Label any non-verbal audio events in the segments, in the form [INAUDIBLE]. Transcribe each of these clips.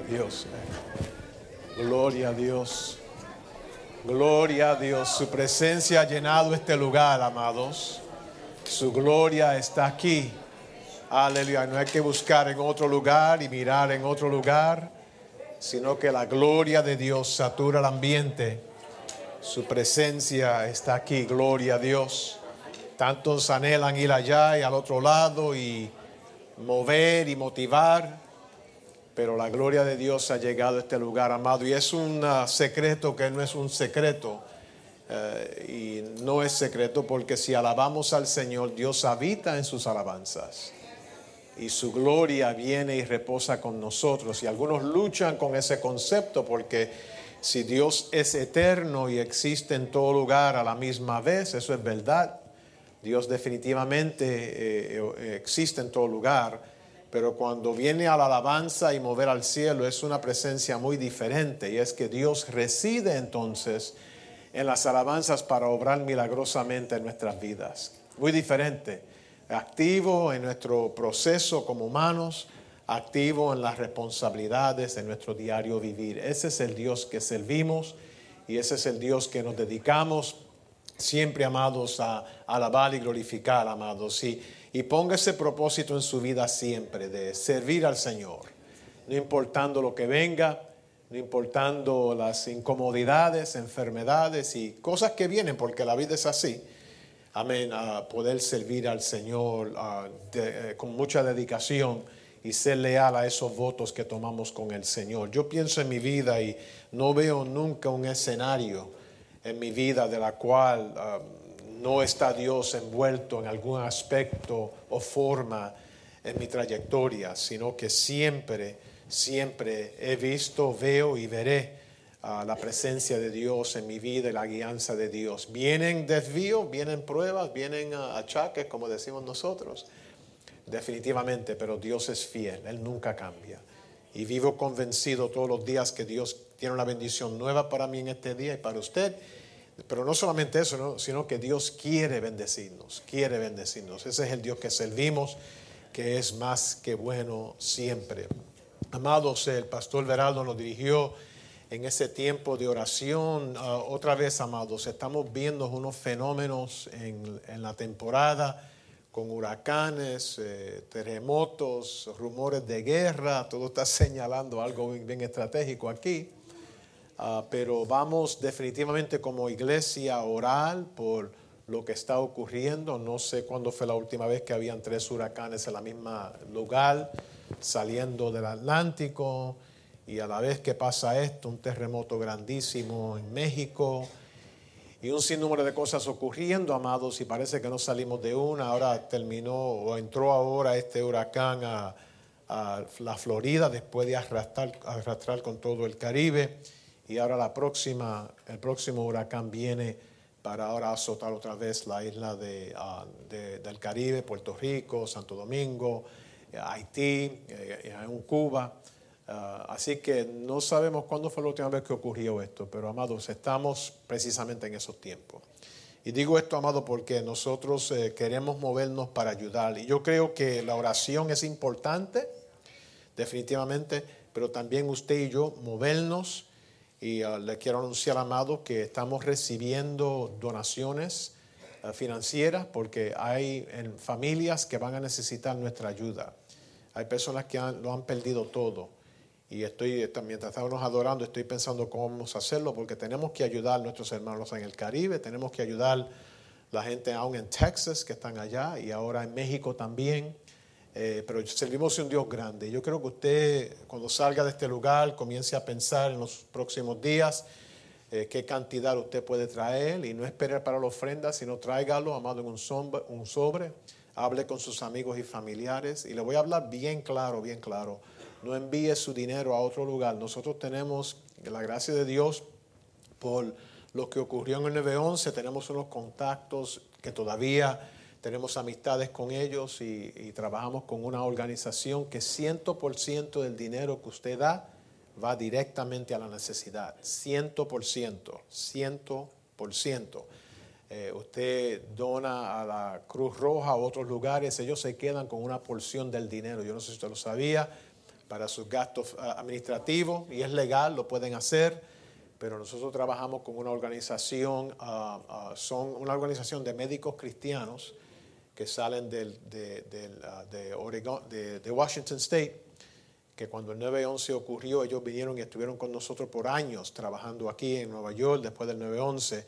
Dios. Gloria a Dios. Gloria a Dios. Su presencia ha llenado este lugar, amados. Su gloria está aquí. Aleluya. No hay que buscar en otro lugar y mirar en otro lugar, sino que la gloria de Dios satura el ambiente. Su presencia está aquí. Gloria a Dios. Tantos anhelan ir allá y al otro lado y mover y motivar pero la gloria de Dios ha llegado a este lugar, amado, y es un uh, secreto que no es un secreto. Uh, y no es secreto porque si alabamos al Señor, Dios habita en sus alabanzas. Y su gloria viene y reposa con nosotros. Y algunos luchan con ese concepto porque si Dios es eterno y existe en todo lugar a la misma vez, eso es verdad. Dios definitivamente eh, eh existe en todo lugar pero cuando viene a la alabanza y mover al cielo es una presencia muy diferente y es que Dios reside entonces en las alabanzas para obrar milagrosamente en nuestras vidas. Muy diferente, activo en nuestro proceso como humanos, activo en las responsabilidades de nuestro diario vivir. Ese es el Dios que servimos y ese es el Dios que nos dedicamos siempre, amados, a alabar y glorificar, amados. Y y ponga ese propósito en su vida siempre de servir al Señor, no importando lo que venga, no importando las incomodidades, enfermedades y cosas que vienen, porque la vida es así. Amén, a poder servir al Señor eh, con mucha dedicación y ser leal a esos votos que tomamos con el Señor. Yo pienso en mi vida y no veo nunca un escenario en mi vida de la cual no está Dios envuelto en algún aspecto o forma en mi trayectoria, sino que siempre, siempre he visto, veo y veré ah, la presencia de Dios en mi vida y la guianza de Dios. Vienen desvíos, vienen pruebas, vienen ah, achaques, como decimos nosotros, definitivamente, pero Dios es fiel, Él nunca cambia. Y vivo convencido todos los días que Dios tiene una bendición nueva para mí en este día y para usted pero no solamente eso, sino que Dios quiere bendecirnos, quiere bendecirnos. Ese es el Dios que servimos, que es más que bueno siempre. Amados, el pastor Veraldo nos dirigió en ese tiempo de oración. Ah, otra vez, amados, estamos viendo unos fenómenos en, la temporada con huracanes, eh, terremotos, rumores de guerra, todo está [LAUGHS] señalando algo bien estratégico aquí. Ah, pero vamos definitivamente como iglesia a orar por lo que está ocurriendo. No sé cuándo fue la última vez que habían tres huracanes en la misma lugar, saliendo del Atlántico, y a la vez que pasa esto, un terremoto grandísimo en México, y un sinnúmero de cosas ocurriendo, amados, y parece que no salimos de una. Ahora terminó o entró ahora este huracán a, la Florida después de arrastrar, arrastrar con todo el Caribe y ahora la próxima, el próximo huracán viene para ahora azotar otra vez la isla de, ah, del Caribe, Puerto Rico, Santo Domingo, eh, Haití, eh, en Cuba. Ah, así que no sabemos cuándo fue la última vez que ocurrió esto, pero amados, estamos precisamente en esos tiempos. Y digo esto, amado, porque nosotros eh, queremos movernos para ayudar. Y yo creo que la oración es importante, definitivamente, pero también usted y yo movernos y ah, le quiero anunciar, amado, que estamos recibiendo donaciones ah, financieras porque hay familias que van a necesitar nuestra ayuda. Hay personas que lo han perdido todo. Y estoy, mientras estamos adorando, estoy pensando cómo vamos a hacerlo porque tenemos que ayudar a nuestros hermanos en el Caribe, tenemos que ayudar a la gente aún en Texas que están allá y ahora en México también. Eh, pero servimos a un Dios grande. Yo creo que usted, cuando salga de este lugar, comience a pensar en los próximos días eh, qué cantidad usted puede traer y no esperar para la ofrenda, sino tráigalo, amado, en un sobre, un sobre. Hable con sus amigos y familiares. Y le voy a hablar bien claro, bien claro. No envíe su dinero a otro lugar. Nosotros tenemos la gracia de Dios por lo que ocurrió en el 911. Tenemos unos contactos que todavía tenemos amistades con ellos y, trabajamos con una organización que 100% del dinero que usted da va directamente a la necesidad. 100%, 100%. Eh, usted dona a la Cruz Roja a otros lugares, ellos se quedan con una porción del dinero. Yo no sé si usted lo sabía, para sus gastos ah, administrativos y es legal, lo pueden hacer, pero nosotros trabajamos con una organización, ah, ah, son una organización de médicos cristianos que salen del, de, de, Washington State, que cuando el 9-11 ocurrió, ellos vinieron y estuvieron con nosotros por años trabajando aquí en Nueva York después del 9-11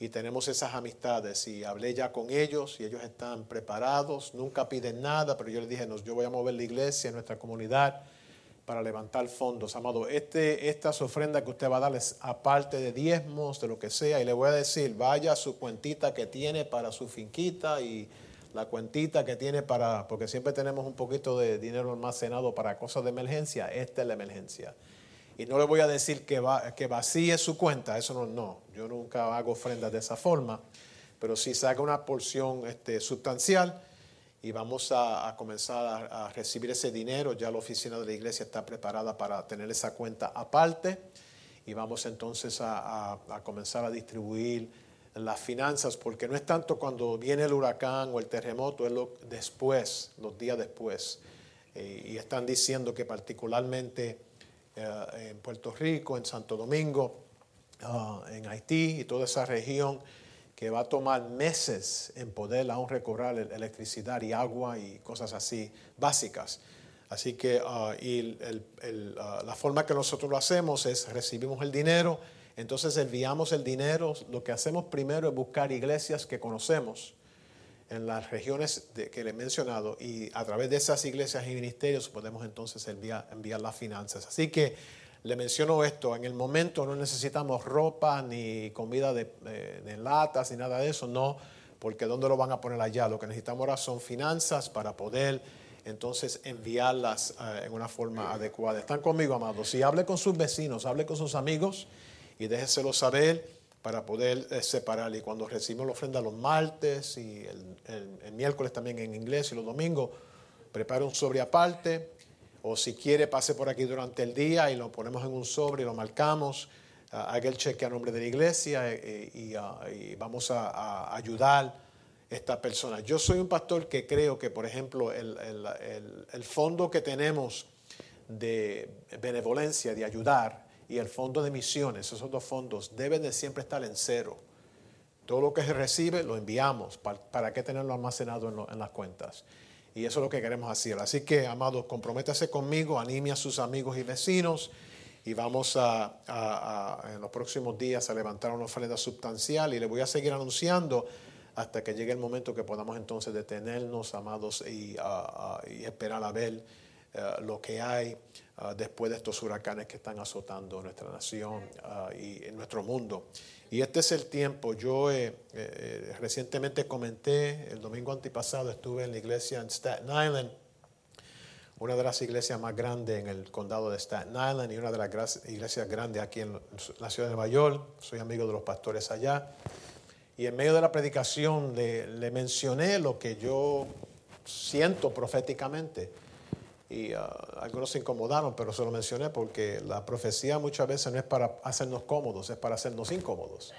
y tenemos esas amistades y hablé ya con ellos y ellos están preparados, nunca piden nada, pero yo les dije, yo voy a mover la iglesia, nuestra comunidad, para levantar fondos. Amado, este, estas ofrendas que usted va a darles, aparte de diezmos, de lo que sea, y le voy a decir, vaya a su cuentita que tiene para su finquita y la cuentita que tiene para, porque siempre tenemos un poquito de dinero almacenado para cosas de emergencia, esta es la emergencia. Y no le voy a decir que, va, que vacíe su cuenta, eso no, no, yo nunca hago ofrendas de esa forma, pero si saca una porción este, sustancial y vamos a, comenzar a, recibir ese dinero, ya la oficina de la iglesia está preparada para tener esa cuenta aparte y vamos entonces a, comenzar a distribuir las finanzas, porque no es tanto cuando viene el huracán o el terremoto, es lo después, los días después. Eh, y están diciendo que particularmente eh, en Puerto Rico, en Santo Domingo, ah, en Haití y toda esa región que va a tomar meses en poder aún recobrar electricidad y agua y cosas así básicas. Así que ah, y ah, la forma que nosotros lo hacemos es recibimos el dinero, entonces enviamos el dinero. Lo que hacemos primero es buscar iglesias que conocemos en las regiones que le he mencionado y a través de esas iglesias y ministerios podemos entonces enviar, las finanzas. Así que le menciono esto, en el momento no necesitamos ropa ni comida de, latas ni nada de eso, no, porque ¿dónde lo van a poner allá? Lo que necesitamos ahora son finanzas para poder entonces enviarlas eh, en una forma adecuada. ¿Están conmigo, amados? Si hable con sus vecinos, hable con sus amigos y déjeselo saber para poder eh, separar. Y cuando recibimos la ofrenda los martes y el, miércoles también en inglés y los domingos, prepare un sobre aparte. O si quiere, pase por aquí durante el día y lo ponemos en un sobre y lo marcamos. Ah, haga el cheque a nombre de la iglesia eh, y, ah, vamos a, ayudar a esta persona. Yo soy un pastor que creo que, por ejemplo, el, el fondo que tenemos de benevolencia, de ayudar, y el fondo de misiones, esos dos fondos deben de siempre estar en cero. Todo lo que se recibe lo enviamos. ¿Para, qué tenerlo almacenado en, las cuentas? Y eso es lo que queremos hacer. Así que, amados, comprométase conmigo, anime a sus amigos y vecinos y vamos a, en los próximos días a levantar una ofrenda sustancial y le voy a seguir anunciando hasta que llegue el momento que podamos entonces detenernos, amados, y, y esperar a ver eh, lo que hay Ah, después de estos huracanes que están azotando nuestra nación ah, y en nuestro mundo. Y este es el tiempo. Yo eh, eh, recientemente comenté, el domingo antipasado estuve en la iglesia en Staten Island, una de las iglesias más grandes en el condado de Staten Island y una de las iglesias grandes aquí en la ciudad de Nueva York. Soy amigo de los pastores allá. Y en medio de la predicación le mencioné lo que yo siento proféticamente y ah, algunos se incomodaron, pero se lo mencioné porque la profecía muchas veces no es para hacernos cómodos, es para hacernos incómodos.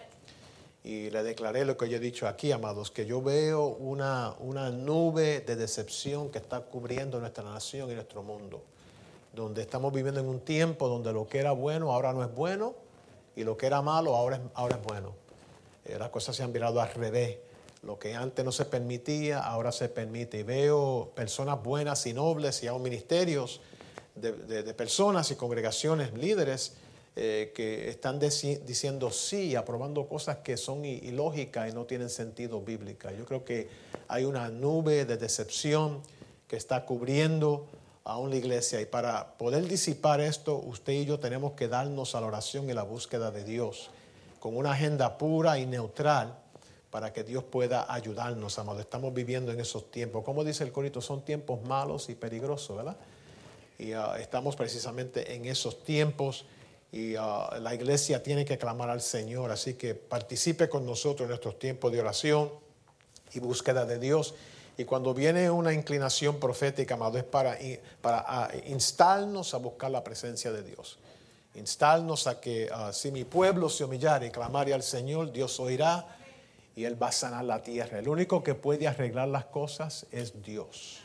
Y le declaré lo que yo he dicho aquí, amados, que yo veo una, una nube de decepción que está cubriendo nuestra nación y nuestro mundo, donde estamos viviendo en un tiempo donde lo que era bueno ahora no es bueno y lo que era malo ahora es, ahora es bueno. Eh, las cosas se han virado al revés. Lo que antes no se permitía, ahora se permite. Y veo personas buenas y nobles y aún ministerios de, personas y congregaciones, líderes, eh, que están diciendo sí, aprobando cosas que son ilógicas y no tienen sentido bíblica. Yo creo que hay una nube de decepción que está cubriendo aún la iglesia. Y para poder disipar esto, usted y yo tenemos que darnos a la oración y la búsqueda de Dios con una agenda pura y neutral para que Dios pueda ayudarnos, amado. Estamos viviendo en esos tiempos. Como dice el Corito, son tiempos malos y peligrosos, ¿verdad? Y ah, estamos precisamente en esos tiempos y ah, la iglesia tiene que clamar al Señor. Así que participe con nosotros en nuestros tiempos de oración y búsqueda de Dios. Y cuando viene una inclinación profética, amado, es para, para ah, instarnos a buscar la presencia de Dios. Instarnos a que si mi pueblo se humillare y clamare al Señor, Dios oirá y Él va a sanar la tierra. El único que puede arreglar las cosas es Dios.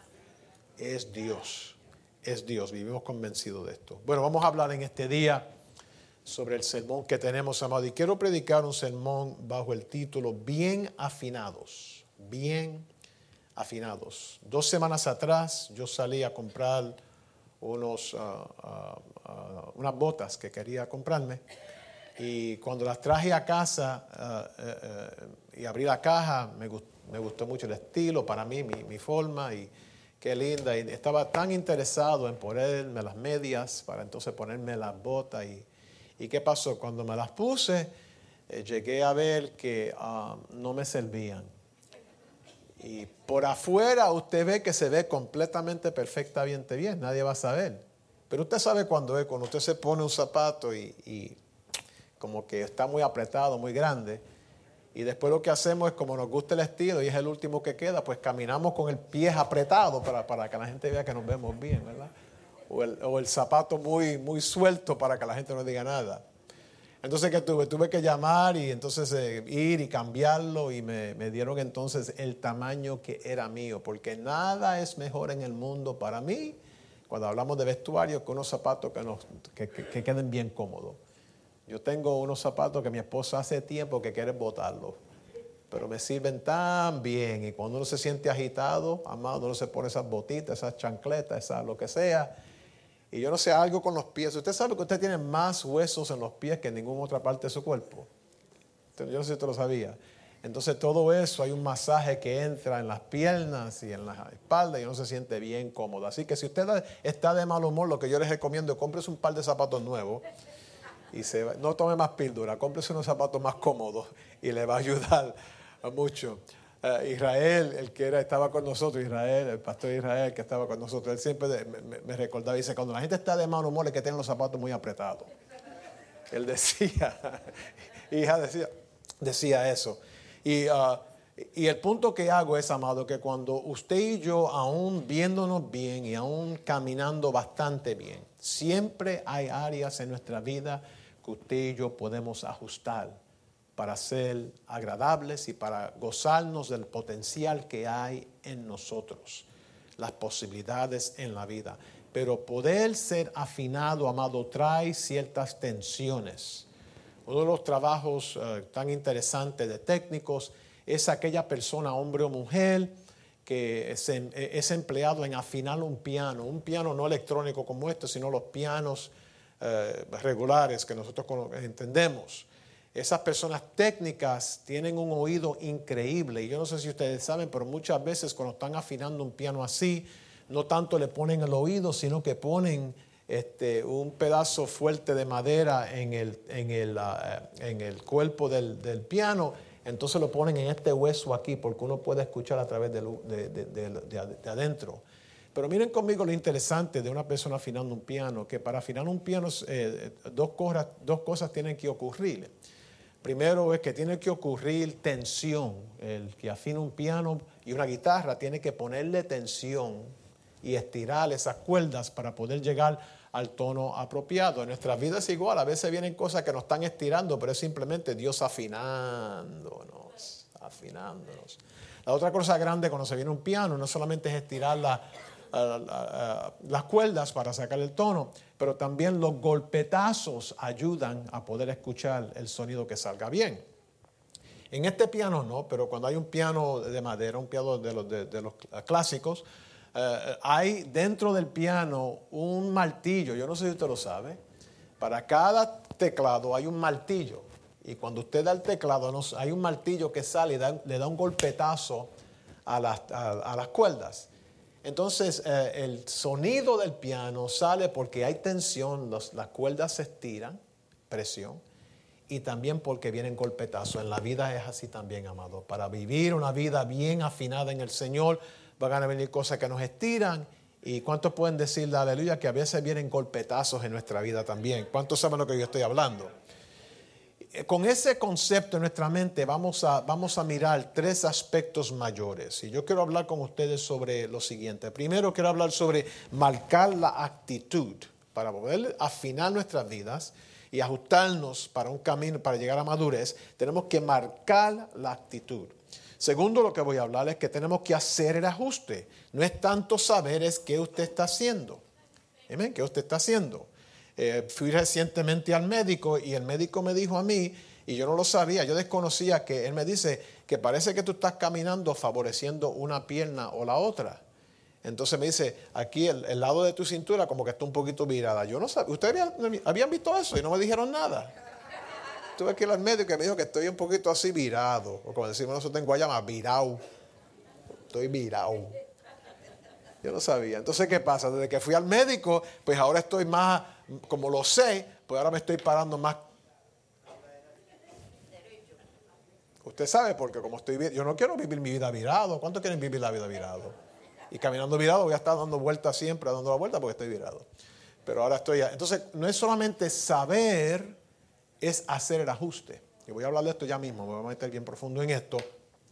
Es Dios. es Dios. Vivimos convencidos de esto. Bueno, vamos a hablar en este día sobre el sermón que tenemos, amado. Y quiero predicar un sermón bajo el título Bien afinados. Bien afinados. Dos semanas atrás yo salí a comprar unos, ah, ah, ah, unas botas que quería comprarme. Y cuando las traje a casa eh, eh, y abrí la caja, me, gustó mucho el estilo, para mí, mi, forma. Y, Qué linda. Y estaba tan interesado en ponerme las medias para entonces ponerme las botas. ¿Y, y qué pasó? Cuando me las puse, eh, llegué a ver que ah, no me servían. Y por afuera usted ve que se ve completamente perfectamente bien, nadie va a saber. Pero usted sabe cuando es, cuando usted se pone un zapato y como que está muy apretado, muy grande y después lo que hacemos es, como nos gusta el estilo y es el último que queda, pues caminamos con el pie apretado para, para que la gente vea que nos vemos bien, ¿verdad? O el, o el, zapato muy, muy suelto para que la gente no diga nada. Entonces, ¿qué tuve? Tuve que llamar y entonces eh, ir y cambiarlo y me, me, dieron entonces el tamaño que era mío, porque nada es mejor en el mundo para mí cuando hablamos de vestuario que unos zapatos que, nos, que, que, que queden bien cómodos. Yo tengo unos zapatos que mi esposa hace tiempo que quiere botarlos, pero me sirven tan bien. Y cuando uno se siente agitado, amado, uno se pone esas botitas, esas chancletas, esas lo que sea. Y yo no sé, algo con los pies. Usted sabe que usted tiene más huesos en los pies que en ninguna otra parte de su cuerpo. Yo no sé si usted lo sabía. Entonces todo eso, hay un masaje que entra en las piernas y en la espalda y uno se siente bien cómodo. Así que si usted está de mal humor, lo que yo les recomiendo es cómprese un par de zapatos nuevos y se no tome más píldora, cómprese unos zapatos más cómodos y le va a ayudar mucho. Uh, Israel, el que era, estaba con nosotros, Israel, el pastor Israel que estaba con nosotros, él siempre me, recordaba, dice, cuando la gente está de mal humor es que tienen los zapatos muy apretados. Él decía, [LAUGHS] hija decía, decía eso. Y, uh, y el punto que hago es, amado, que cuando usted y yo, aún viéndonos bien y aún caminando bastante bien, siempre hay áreas en nuestra vida usted y yo podemos ajustar para ser agradables y para gozarnos del potencial que hay en nosotros, las posibilidades en la vida. Pero poder ser afinado, amado, trae ciertas tensiones. Uno de los trabajos uh, tan interesantes de técnicos es aquella persona, hombre o mujer, que es, es, empleado en afinar un piano, un piano no electrónico como este, sino los pianos eh, regulares que nosotros entendemos. Esas personas técnicas tienen un oído increíble y yo no sé si ustedes saben, pero muchas veces cuando están afinando un piano así, no tanto le ponen el oído, sino que ponen este, un pedazo fuerte de madera en el, en el, uh, en el cuerpo del, del, piano, entonces lo ponen en este hueso aquí porque uno puede escuchar a través de, de, de adentro. Pero miren conmigo lo interesante de una persona afinando un piano, que para afinar un piano eh, dos, cosas, dos cosas tienen que ocurrir. Primero es que tiene que ocurrir tensión. El que afina un piano y una guitarra tiene que ponerle tensión y estirar esas cuerdas para poder llegar al tono apropiado. En nuestras vidas es igual, a veces vienen cosas que nos están estirando, pero es simplemente Dios afinándonos, afinándonos. La otra cosa grande cuando se viene un piano no solamente es estirar la, las cuerdas para sacar el tono, pero también los golpetazos ayudan a poder escuchar el sonido que salga bien. En este piano no, pero cuando hay un piano de madera, un piano de los, clásicos, eh, hay dentro del piano un martillo, yo no sé si usted lo sabe, para cada teclado hay un martillo. Y cuando usted da el teclado, hay un martillo que sale y le da un golpetazo a las cuerdas. Entonces eh, el sonido del piano sale porque hay tensión, las cuerdas se estiran, presión, y también porque vienen golpetazos. En la vida es así también, amado. Para vivir una vida bien afinada en el Señor, van a venir cosas que nos estiran. ¿Y cuántos pueden decir, aleluya, que a veces vienen golpetazos en nuestra vida también? ¿Cuántos saben lo que yo estoy hablando? Eh, con ese concepto en nuestra mente vamos a, vamos a mirar tres aspectos mayores. Y yo quiero hablar con ustedes sobre lo siguiente. Primero quiero hablar sobre marcar la actitud para poder afinar nuestras vidas y ajustarnos para un camino, para llegar a madurez. Tenemos que marcar la actitud. Segundo, lo que voy a hablar es que tenemos que hacer el ajuste. No es tanto saber, es qué usted está haciendo. ¿Qué usted está haciendo? Eh, fui recientemente al médico y el médico me dijo a mí, y yo no lo sabía, yo desconocía que él me dice que parece que tú estás caminando favoreciendo una pierna o la otra. Entonces me dice, aquí el, lado de tu cintura como que está un poquito virada. Yo no sabía, ¿ustedes habían, visto eso y no me dijeron nada? Tuve que ir al médico que me dijo que estoy un poquito así virado, o como decimos nosotros en Guayama, virado. Estoy virado. Yo no sabía. Entonces, ¿qué pasa? Desde que fui al médico, pues ahora estoy más, como lo sé, pues ahora me estoy parando más. Usted sabe, porque como estoy yo no quiero vivir mi vida virado. ¿Cuántos quieren vivir la vida virado? Y caminando virado voy a estar dando vueltas siempre, dando la vuelta porque estoy virado. Pero ahora estoy ya. Entonces, no es solamente saber, es hacer el ajuste. Y voy a hablar de esto ya mismo, me voy a meter bien profundo en esto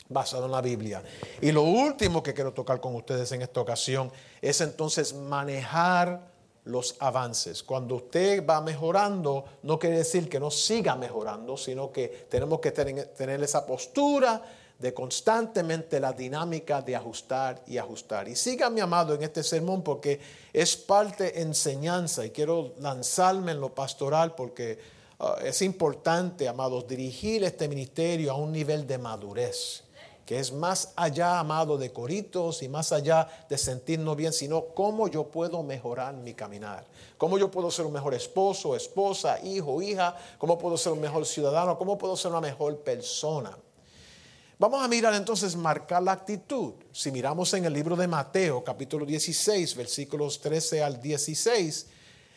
basado en la Biblia. Y lo último que quiero tocar con ustedes en esta ocasión es entonces manejar los avances. Cuando usted va mejorando, no quiere decir que no siga mejorando, sino que tenemos que tener, esa postura de constantemente la dinámica de ajustar y ajustar. Y siga mi amado en este sermón porque es parte enseñanza y quiero lanzarme en lo pastoral porque ah, es importante, amados, dirigir este ministerio a un nivel de madurez que es más allá, amado, de coritos y más allá de sentirnos bien, sino cómo yo puedo mejorar mi caminar, cómo yo puedo ser un mejor esposo, esposa, hijo, hija, cómo puedo ser un mejor ciudadano, cómo puedo ser una mejor persona. Vamos a mirar entonces, marcar la actitud. Si miramos en el libro de Mateo, capítulo 16, versículos 13 al 16,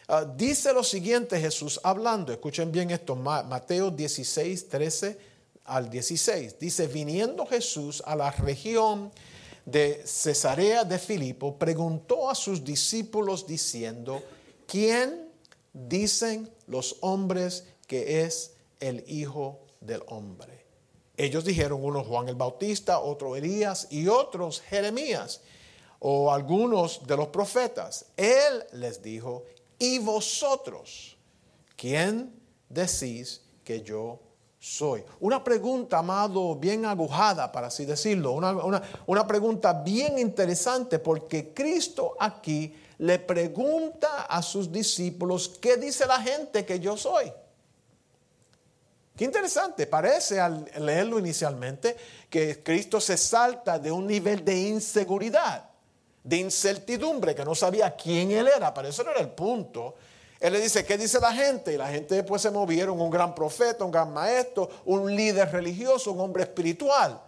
ah, dice lo siguiente Jesús hablando, escuchen bien esto, Mateo 16, 13 al 16. Dice, viniendo Jesús a la región de Cesarea de Filipo, preguntó a sus discípulos diciendo, ¿quién dicen los hombres que es el Hijo del Hombre? Ellos dijeron, uno Juan el Bautista, otro Elías y otros Jeremías o algunos de los profetas. Él les dijo, ¿y vosotros quién decís que yo soy? Una pregunta, amado, bien agujada, para así decirlo, una, una, pregunta bien interesante, porque Cristo aquí le pregunta a sus discípulos, ¿qué dice la gente que yo soy? Qué interesante, parece al leerlo inicialmente que Cristo se salta de un nivel de inseguridad, de incertidumbre, que no sabía quién él era, pero eso no era el punto. Él le dice, ¿qué dice la gente? Y la gente después se movieron, un gran profeta, un gran maestro, un líder religioso, un hombre espiritual.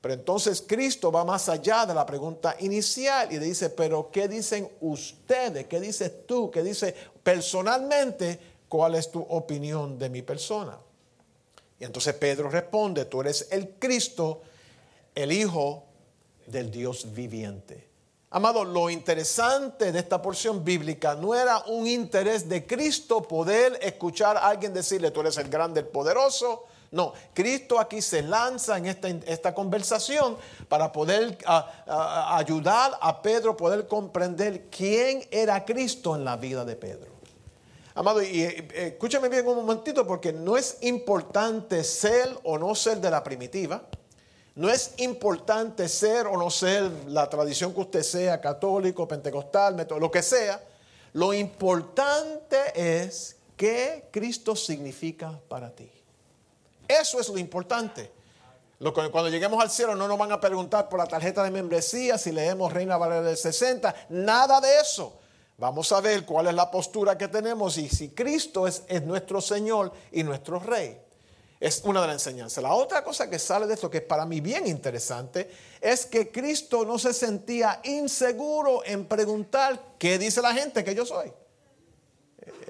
Pero entonces Cristo va más allá de la pregunta inicial y le dice, pero ¿qué dicen ustedes? ¿Qué dices tú? ¿Qué dice personalmente? ¿Cuál es tu opinión de mi persona? Y entonces Pedro responde, tú eres el Cristo, el Hijo del Dios viviente. Amado, lo interesante de esta porción bíblica no era un interés de Cristo poder escuchar a alguien decirle, tú eres el grande, el poderoso. No, Cristo aquí se lanza en esta, conversación para poder ayudar a Pedro a poder comprender quién era Cristo en la vida de Pedro. Amado, y eh, escúchame bien un momentito porque no es importante ser o no ser de la primitiva. No es importante ser o no ser la tradición que usted sea, católico, pentecostal, lo que sea. Lo importante es qué Cristo significa para ti. Eso es lo importante. Cuando lleguemos al cielo no nos van a preguntar por la tarjeta de membresía, si leemos Reina Valera del 60, nada de eso. Vamos a ver cuál es la postura que tenemos y si Cristo es, es nuestro Señor y nuestro Rey. Es una de las enseñanzas. La otra cosa que sale de esto, que es para mí bien interesante, es que Cristo no se sentía inseguro en preguntar qué dice la gente que yo soy.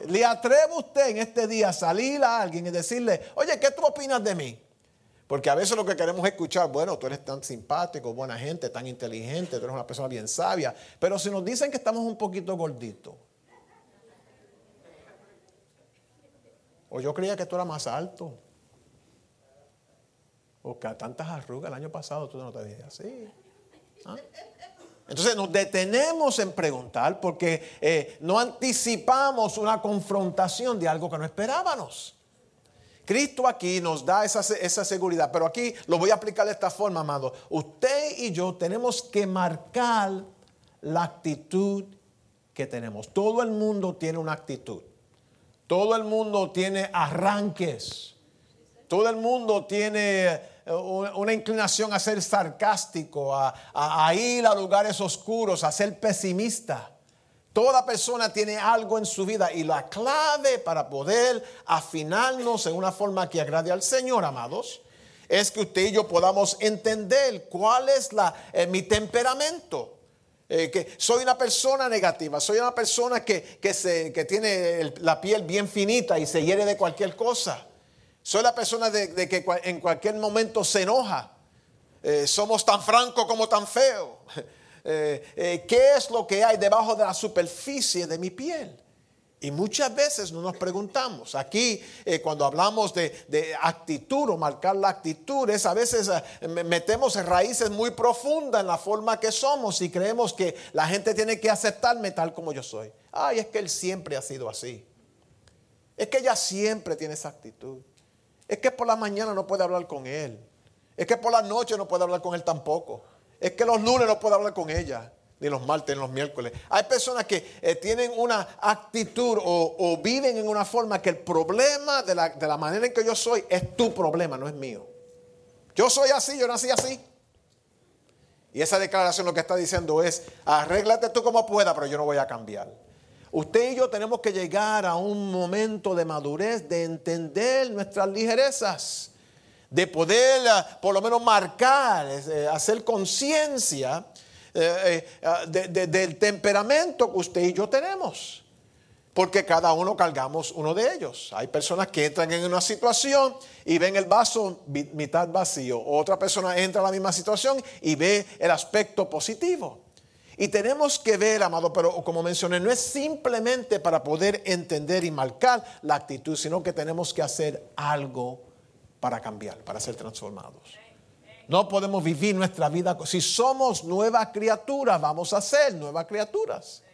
¿Le atreve usted en este día a salir a alguien y decirle, oye, ¿qué tú opinas de mí? Porque a veces lo que queremos es escuchar, bueno, tú eres tan simpático, buena gente, tan inteligente, tú eres una persona bien sabia. Pero si nos dicen que estamos un poquito gorditos, o yo creía que tú eras más alto, o que tantas arrugas el año pasado tú no te dije así. ¿Ah? Entonces nos detenemos en preguntar porque eh, no anticipamos una confrontación de algo que no esperábamos. Cristo aquí nos da esa, esa, seguridad, pero aquí lo voy a aplicar de esta forma, amado. Usted y yo tenemos que marcar la actitud que tenemos. Todo el mundo tiene una actitud. Todo el mundo tiene arranques. Todo el mundo tiene una inclinación a ser sarcástico, a, ir a lugares oscuros, a ser pesimista. Toda persona tiene algo en su vida y la clave para poder afinarnos en una forma que agrade al Señor, amados, es que usted y yo podamos entender cuál es eh, mi temperamento. Eh, que soy una persona negativa, soy una persona que, se, tiene la piel bien finita y se hiere de cualquier cosa. Soy la persona de, que en cualquier momento se enoja. Eh, somos tan francos como tan feos. [LAUGHS] ¿Qué es lo que hay debajo de la superficie de mi piel? Y muchas veces no nos preguntamos. Aquí, eh, cuando hablamos de, actitud o marcar la actitud, es a veces eh, metemos raíces muy profundas en la forma que somos y creemos que la gente tiene que aceptarme tal como yo soy. Ay, es que él siempre ha sido así. Es que ella siempre tiene esa actitud. Es que por la mañana no puede hablar con él. Es que por la noche no puede hablar con él tampoco. Es que los lunes no puede hablar con ella ni los martes, ni los miércoles. Hay personas que eh, tienen una actitud o, viven en una forma que el problema de la, manera en que yo soy es tu problema, no es mío. Yo soy así, yo nací así. Y esa declaración lo que está diciendo es, arréglate tú como pueda, pero yo no voy a cambiar. Usted y yo tenemos que llegar a un momento de madurez, de entender nuestras ligerezas, de poder eh, por lo menos marcar, eh, hacer conciencia eh, ah, del temperamento que usted y yo tenemos. Porque cada uno cargamos uno de ellos. Hay personas que entran en una situación y ven el vaso mitad vacío. Otra persona entra en la misma situación y ve el aspecto positivo. Y tenemos que ver, amado, pero como mencioné, no es simplemente para poder entender y marcar la actitud, sino que tenemos que hacer algo para cambiar, para ser transformados. No podemos vivir nuestra vida. Si somos nuevas criaturas, vamos a ser nuevas criaturas.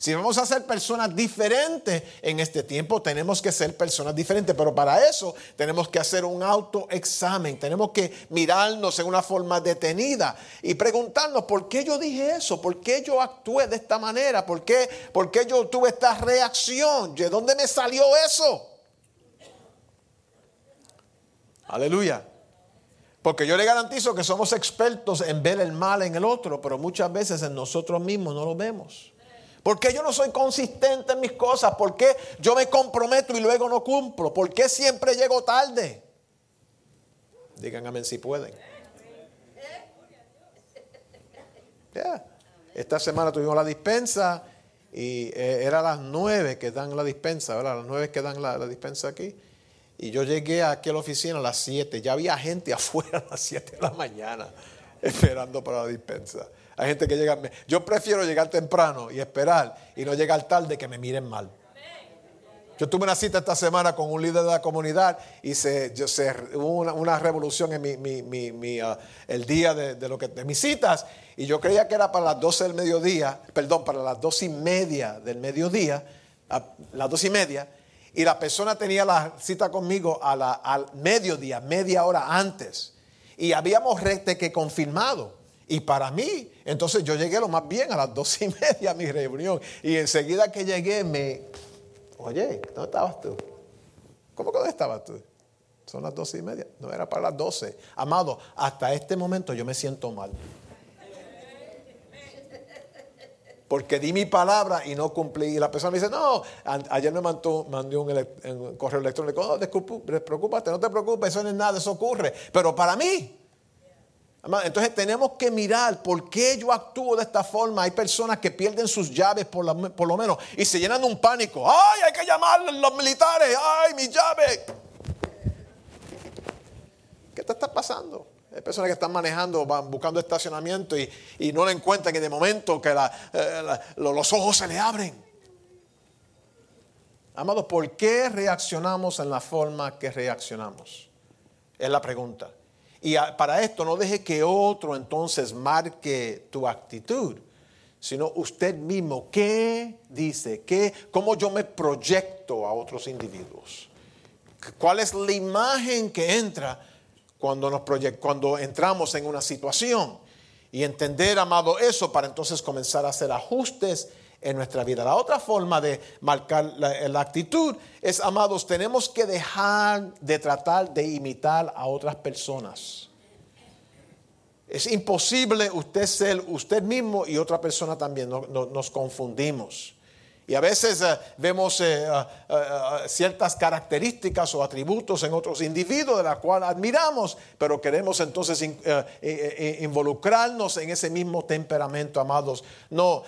Si vamos a ser personas diferentes en este tiempo, tenemos que ser personas diferentes. Pero para eso tenemos que hacer un autoexamen. Tenemos que mirarnos en una forma detenida y preguntarnos por qué yo dije eso, por qué yo actué de esta manera, por qué, por qué yo tuve esta reacción, de dónde me salió eso. Aleluya. Porque yo le garantizo que somos expertos en ver el mal en el otro, pero muchas veces en nosotros mismos no lo vemos. ¿Por qué yo no soy consistente en mis cosas? ¿Por qué yo me comprometo y luego no cumplo? ¿Por qué siempre llego tarde? Díganme si pueden. Esta semana tuvimos la dispensa y eh, era las nueve que dan la dispensa, ¿verdad? Las nueve que dan la dispensa aquí. Y yo llegué a la oficina a las 7. Ya había gente [LAUGHS] afuera a las 7 de la mañana esperando para la dispensa. Hay gente que llega. Yo prefiero llegar temprano y esperar y no llegar tarde que me miren mal. Yo tuve una cita esta semana con un líder de la comunidad y se, hubo una, revolución en mi, uh, el día de, lo que, de mis citas. Y yo creía que era para las 12 del mediodía, perdón, para las 2 y media del mediodía, las 2 y media. Y la persona tenía la cita conmigo a la, al mediodía, media hora antes. Y habíamos rete que confirmado. Y para mí, entonces yo llegué lo más bien a las dos y [LAUGHS] media a mi reunión. Y enseguida que llegué me... Oye, ¿dónde estabas tú? ¿Cómo que dónde estabas tú? Son las dos y media. No era para las doce. Amado, hasta este momento yo me siento mal. porque di mi palabra y no cumplí. Y la persona me dice, no, ayer me mandó, mandé un, correo electrónico, no, despreocúpate, no te preocupes, eso no es nada, eso ocurre. Pero para mí, entonces tenemos que mirar por qué yo actúo de esta forma. Hay personas que pierden sus llaves por, lo menos y se llenan de un pánico. ¡Ay, hay que llamar a los militares! ¡Ay, mi llave! ¿Qué te está pasando? Hay personas que están manejando, van buscando estacionamiento y, no le encuentran y de momento que eh, los ojos se le abren. Amados, ¿por qué reaccionamos en la forma que reaccionamos? Es la pregunta. Y para esto no deje que otro entonces marque tu actitud, sino usted mismo. ¿Qué dice? ¿Qué, ¿Cómo yo me proyecto a otros individuos? ¿Cuál es la imagen que entra cuando, nos cuando entramos en una situación. Y entender, amado, eso para entonces comenzar a hacer ajustes en nuestra vida. La otra forma de marcar la, actitud es, amados, tenemos que dejar de tratar de imitar a otras personas. Es imposible usted ser usted mismo y otra persona también, no, nos confundimos. Y a veces uh, vemos eh, uh, ciertas características o atributos en otros individuos de la cual admiramos, pero queremos entonces in, eh, eh, involucrarnos en ese mismo temperamento, amados. No,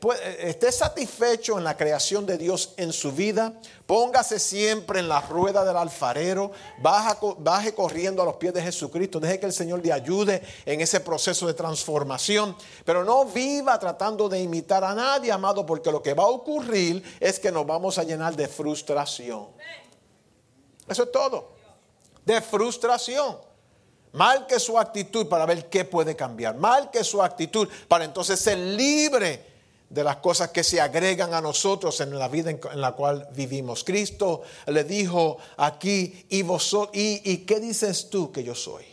pues, esté satisfecho en la creación de Dios en su vida, póngase siempre en la rueda del alfarero, baje corriendo a los pies de Jesucristo, deje que el Señor le ayude en ese proceso de transformación, pero no viva tratando de imitar a nadie, amado, porque lo que va a ocurrir es que nos vamos a llenar de frustración. Eso es todo. De frustración. Mal que su actitud para ver qué puede cambiar. Mal que su actitud para entonces ser libre de las cosas que se agregan a nosotros en la vida en la cual vivimos. Cristo le dijo aquí, ¿y, y, y qué dices tú que yo soy?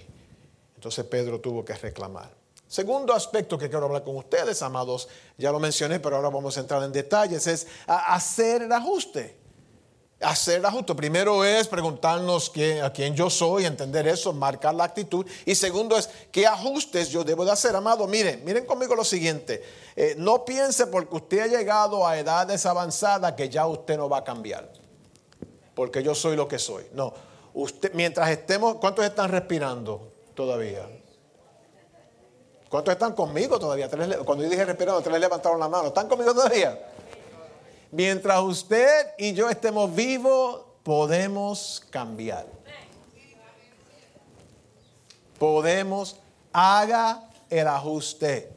Entonces Pedro tuvo que reclamar. Segundo aspecto que quiero hablar con ustedes, amados, ya lo mencioné, pero ahora vamos a entrar en detalles, es hacer el ajuste. Hacer el ajuste. Primero es preguntarnos a quién yo soy, entender eso, marcar la actitud. Y segundo es qué ajustes yo debo de hacer, amado. Miren, miren conmigo lo siguiente. Eh, no piense porque usted ha llegado a edades avanzadas que ya usted no va a cambiar. Porque yo soy lo que soy. No. Usted, mientras estemos, ¿cuántos están respirando todavía? ¿Cuántos están conmigo todavía? Cuando yo dije respirando, tres levantaron la mano. ¿Están conmigo todavía? Mientras usted y yo estemos vivos, podemos cambiar. Podemos, haga el ajuste.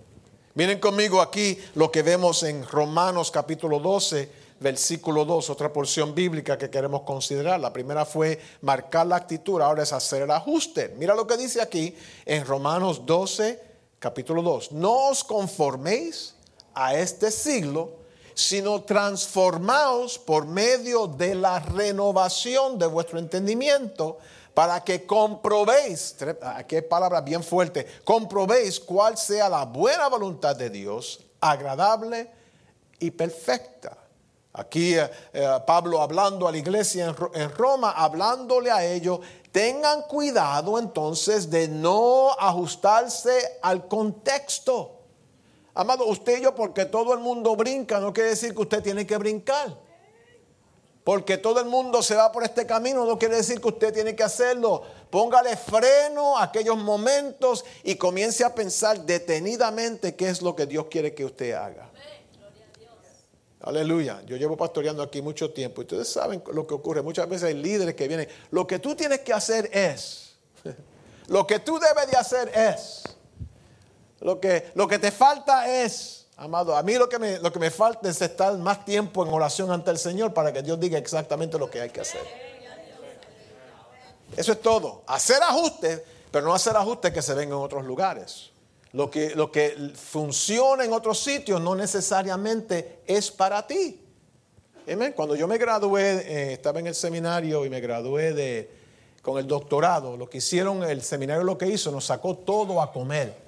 Miren conmigo aquí lo que vemos en Romanos capítulo 12, versículo 2, otra porción bíblica que queremos considerar. La primera fue marcar la actitud, ahora es hacer el ajuste. Mira lo que dice aquí en Romanos 12, capítulo 2, no os conforméis a este siglo, sino transformaos por medio de la renovación de vuestro entendimiento para que comprobéis, aquí palabra bien fuerte, comprobéis cuál sea la buena voluntad de Dios, agradable y perfecta. Aquí eh, eh, Pablo hablando a la iglesia en, en Roma, hablándole a ellos Tengan cuidado entonces de no ajustarse al contexto. Amado, usted y yo, porque todo el mundo brinca, no quiere decir que usted tiene que brincar. Porque todo el mundo se va por este camino, no quiere decir que usted tiene que hacerlo. Póngale freno a aquellos momentos y comience a pensar detenidamente qué es lo que Dios quiere que usted haga. Aleluya. Yo llevo pastoreando aquí mucho tiempo y ustedes saben lo que ocurre. Muchas veces hay líderes que vienen. Lo que tú tienes que hacer es. [LAUGHS] Lo que tú debes de hacer es. Lo que, lo que te falta es, amado, a mí lo que, me, lo que me falta es estar más tiempo en oración ante el Señor para que Dios diga exactamente lo que hay que hacer. Eso es todo. Hacer ajustes, pero no hacer ajustes que se ven en otros lugares. Lo que, lo que funciona en otros sitios no necesariamente es para ti. Cuando yo me gradué, eh, estaba en el seminario y me gradué de, con el doctorado, lo que hicieron, el seminario lo que hizo, nos sacó todo a comer.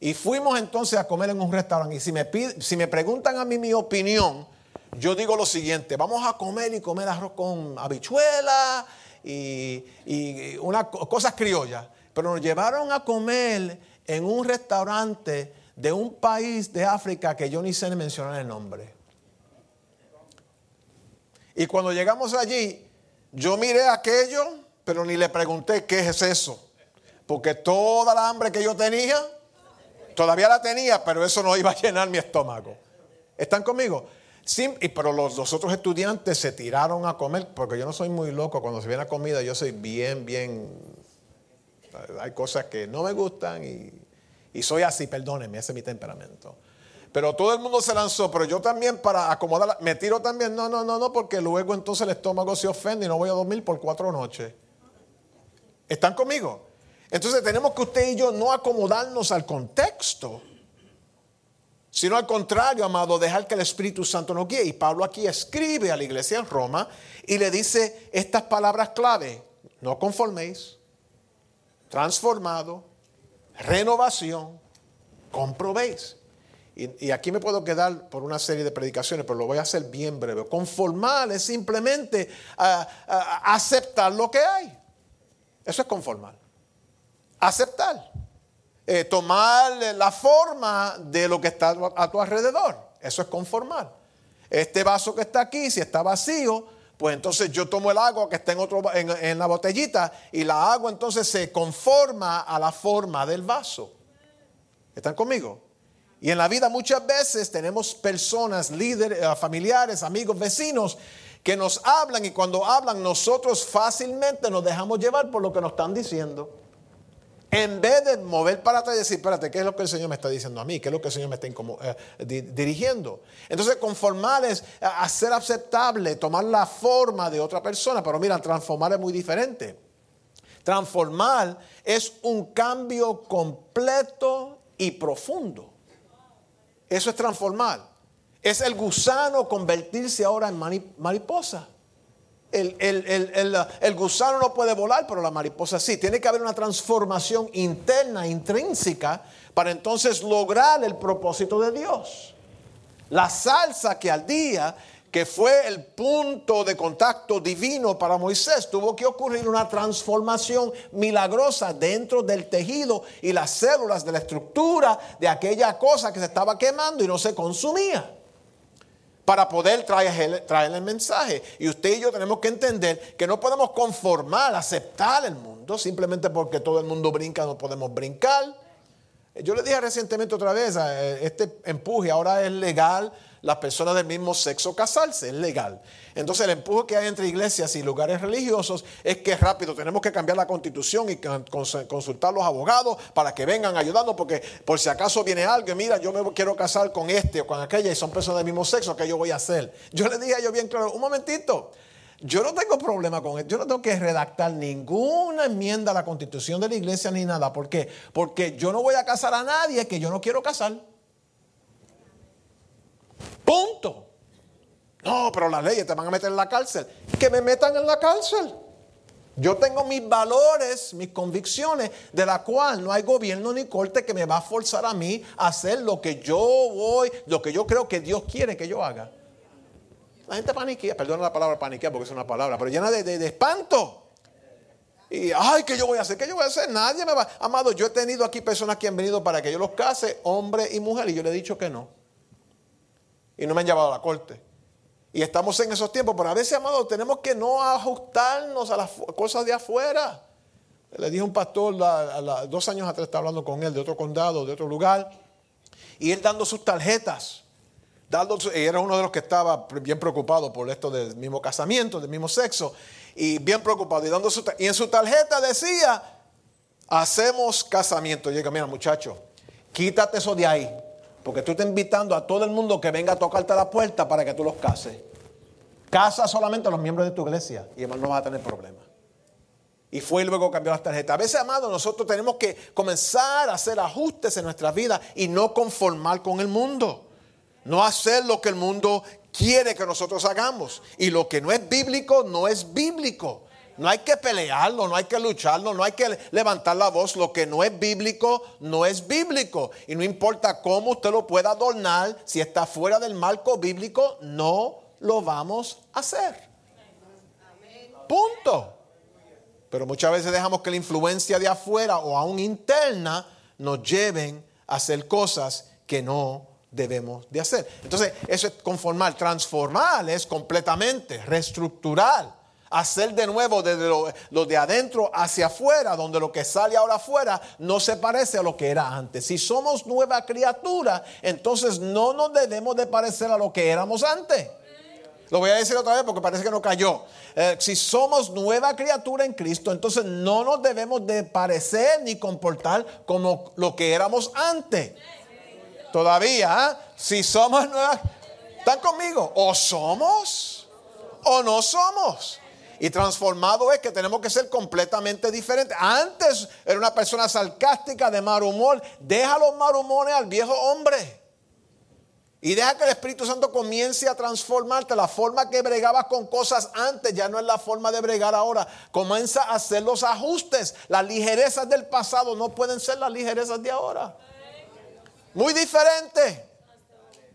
Y fuimos entonces a comer en un restaurante. Y si me, si me preguntan a mí mi opinión, yo digo lo siguiente, vamos a comer y comer arroz con habichuela y, y una, cosas criollas. Pero nos llevaron a comer en un restaurante de un país de África que yo ni sé mencionar el nombre. Y cuando llegamos allí, yo miré aquello, pero ni le pregunté qué es eso. Porque toda la hambre que yo tenía, todavía la tenía, pero eso no iba a llenar mi estómago. ¿Están conmigo? Sí, pero los, los, otros estudiantes se tiraron a comer, porque yo no soy muy loco, cuando se viene a comida yo soy bien, bien hay cosas que no me gustan y, soy así, perdónenme, ese es mi temperamento. Pero todo el mundo se lanzó, pero yo también para acomodar, me tiro también, no, no, no, no, porque luego entonces el estómago se ofende y no voy a dormir por cuatro noches. ¿Están conmigo? Entonces tenemos que usted y yo no acomodarnos al contexto, sino al contrario, amado, dejar que el Espíritu Santo nos guíe. Y Pablo aquí escribe a la iglesia en Roma y le dice estas palabras clave, no conforméis, transformado, renovación, comprobéis. y, aquí me puedo quedar por una serie de predicaciones, pero lo voy a hacer bien breve. Conformar es simplemente ah, ah, aceptar lo que hay. Eso es conformar. Aceptar. Eh, tomar la forma de lo que está a tu alrededor. Eso es conformar. Este vaso que está aquí, si está vacío, pues entonces yo tomo el agua que está en, otro, en, la botellita y la agua entonces se conforma a la forma del vaso. ¿Están conmigo? Y en la vida muchas veces tenemos personas, líderes, eh, familiares, amigos, vecinos, que nos hablan y cuando hablan nosotros fácilmente nos dejamos llevar por lo que nos están diciendo. En vez de mover para atrás y decir, espérate, ¿qué es lo que el Señor me está diciendo a mí? ¿Qué es lo que el Señor me está eh, dirigiendo? Entonces, conformar es hacer aceptable, tomar la forma de otra persona. Pero mira, transformar es muy diferente. Transformar es un cambio completo y profundo. Eso es transformar. Es el gusano convertirse ahora en mariposa. El, gusano no puede volar, pero la mariposa sí. Tiene que haber una transformación interna, intrínseca, para entonces lograr el propósito de Dios. La salsa que al día, que fue el punto de contacto divino para Moisés, tuvo que ocurrir una transformación milagrosa dentro del tejido y las células de la estructura de aquella cosa que se estaba quemando y no se consumía para poder traer, el mensaje. Y usted y yo tenemos que entender que no podemos conformar, aceptar el mundo, simplemente porque todo el mundo brinca, no podemos brincar. Yo le dije recientemente otra vez, eh, este empuje ahora es legal las personas del mismo sexo casarse, es legal. Entonces el empuje que hay entre iglesias y lugares religiosos es que rápido tenemos que cambiar la constitución y consultar a los abogados para que vengan ayudando, porque por si acaso viene algo, mira, yo me quiero casar con este o con aquella y son personas del mismo sexo, ¿qué yo voy a hacer? Yo le dije a ellos bien claro, un momentito, yo no tengo problema con esto. Yo no tengo que redactar ninguna enmienda a la constitución de la iglesia ni nada. ¿Por qué? Porque yo no voy a casar a nadie que yo no quiero casar. Punto. No, pero las leyes te van a meter en la cárcel. Que me metan en la cárcel. Yo tengo mis valores, mis convicciones, de la cual no hay gobierno ni corte que me va a forzar a mí a hacer lo que yo voy, lo que yo creo que Dios quiere que yo haga. La gente paniquea, perdona la palabra paniquea porque es una palabra, pero llena de, de espanto. Y, ay, ¿qué yo voy a hacer? ¿Qué yo voy a hacer? Nadie me va. Amado, yo he tenido aquí personas que han venido para que yo los case, hombre y mujer, y yo le he dicho que no y no me han llevado a la corte. Y estamos en esos tiempos, pero a veces, amado, tenemos que no ajustarnos a las cosas de afuera. Le dije a un pastor dos años atrás, estaba hablando con él de otro condado, de otro lugar, y él dando sus tarjetas. Dando, y era uno de los que estaba bien preocupado por esto del mismo casamiento, del mismo sexo, y bien preocupado. Y, dando y en su tarjeta decía, hacemos casamiento. Y llega, mira muchacho, quítate eso de ahí. Porque tú estás invitando a todo el mundo que venga a tocarte la puerta para que tú los cases. Casa solamente a los miembros de tu iglesia y además no vas a tener problemas. Y fue y luego cambió las tarjetas. A veces, amado, nosotros tenemos que comenzar a hacer ajustes en nuestra vida y no conformar con el mundo. No hacer lo que el mundo quiere que nosotros hagamos. Y lo que no es bíblico, no es bíblico. No hay que pelearlo, no hay que lucharlo, no hay que levantar la voz. Lo que no es bíblico, no es bíblico. Y no importa cómo usted lo pueda adornar, si está fuera del marco bíblico, no lo vamos a hacer. Punto. Pero muchas veces dejamos que la influencia de afuera o aún interna nos lleven a hacer cosas que no debemos de hacer. Entonces, eso es conformar. Transformar es completamente reestructurar hacer de nuevo desde lo, de adentro hacia afuera, donde lo que sale ahora afuera no se parece a lo que era antes. Si somos nueva criatura, entonces no nos debemos de parecer a lo que éramos antes. Lo voy a decir otra vez porque parece que no cayó. Eh, si somos nueva criatura en Cristo, entonces no nos debemos de parecer ni comportar como lo que éramos antes. Todavía, ¿ah? si somos nuevas, ¿están conmigo? O somos o no somos. Y transformado es que tenemos que ser completamente diferentes. Antes era una persona sarcástica, de mal humor. Deja los mal humores al viejo hombre. Y deja que el Espíritu Santo comience a transformarte. La forma que bregabas con cosas antes ya no es la forma de bregar ahora. Comienza a hacer los ajustes. Las ligerezas del pasado no pueden ser las ligerezas de ahora. Muy diferente.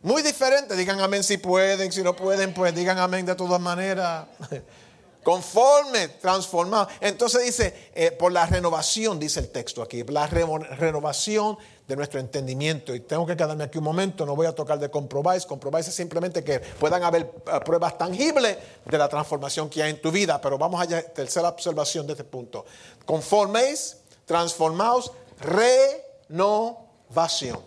Muy diferente. Digan amén si pueden, si no pueden, pues digan amén de todas maneras. [LAUGHS] Conforme, transformado. Entonces dice, eh, por la renovación, dice el texto aquí, la renovación de nuestro entendimiento. Y tengo que quedarme aquí un momento, no voy a tocar de comprobáis. Comprobáis es simplemente que puedan haber eh, pruebas tangibles de la transformación que hay en tu vida. Pero vamos allá, tercera observación de este punto. Conforméis, transformaos, renovación.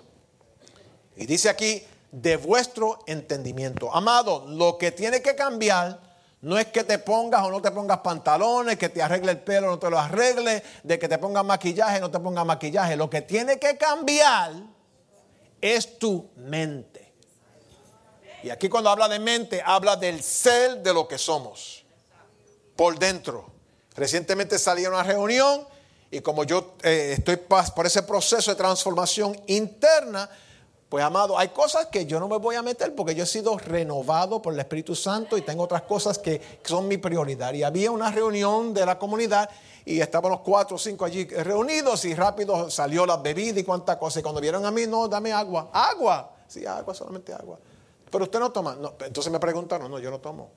Y dice aquí, de vuestro entendimiento. Amado, lo que tiene que cambiar no es que te pongas o no te pongas pantalones, que te arregle el pelo o no te lo arregle, de que te pongas maquillaje o no te pongas maquillaje. Lo que tiene que cambiar es tu mente. Y aquí cuando habla de mente, habla del ser de lo que somos. Por dentro. Recientemente salí a una reunión y como yo eh, estoy por ese proceso de transformación interna, pues amado, hay cosas que yo no me voy a meter porque yo he sido renovado por el Espíritu Santo y tengo otras cosas que, son mi prioridad. Y había una reunión de la comunidad y estaban los cuatro o cinco allí reunidos y rápido salió la bebida y cuánta cosa. Y cuando vieron a mí, no, dame agua. Agua. Sí, agua, solamente agua. Pero usted no toma. Entonces me preguntaron, no, yo no tomo.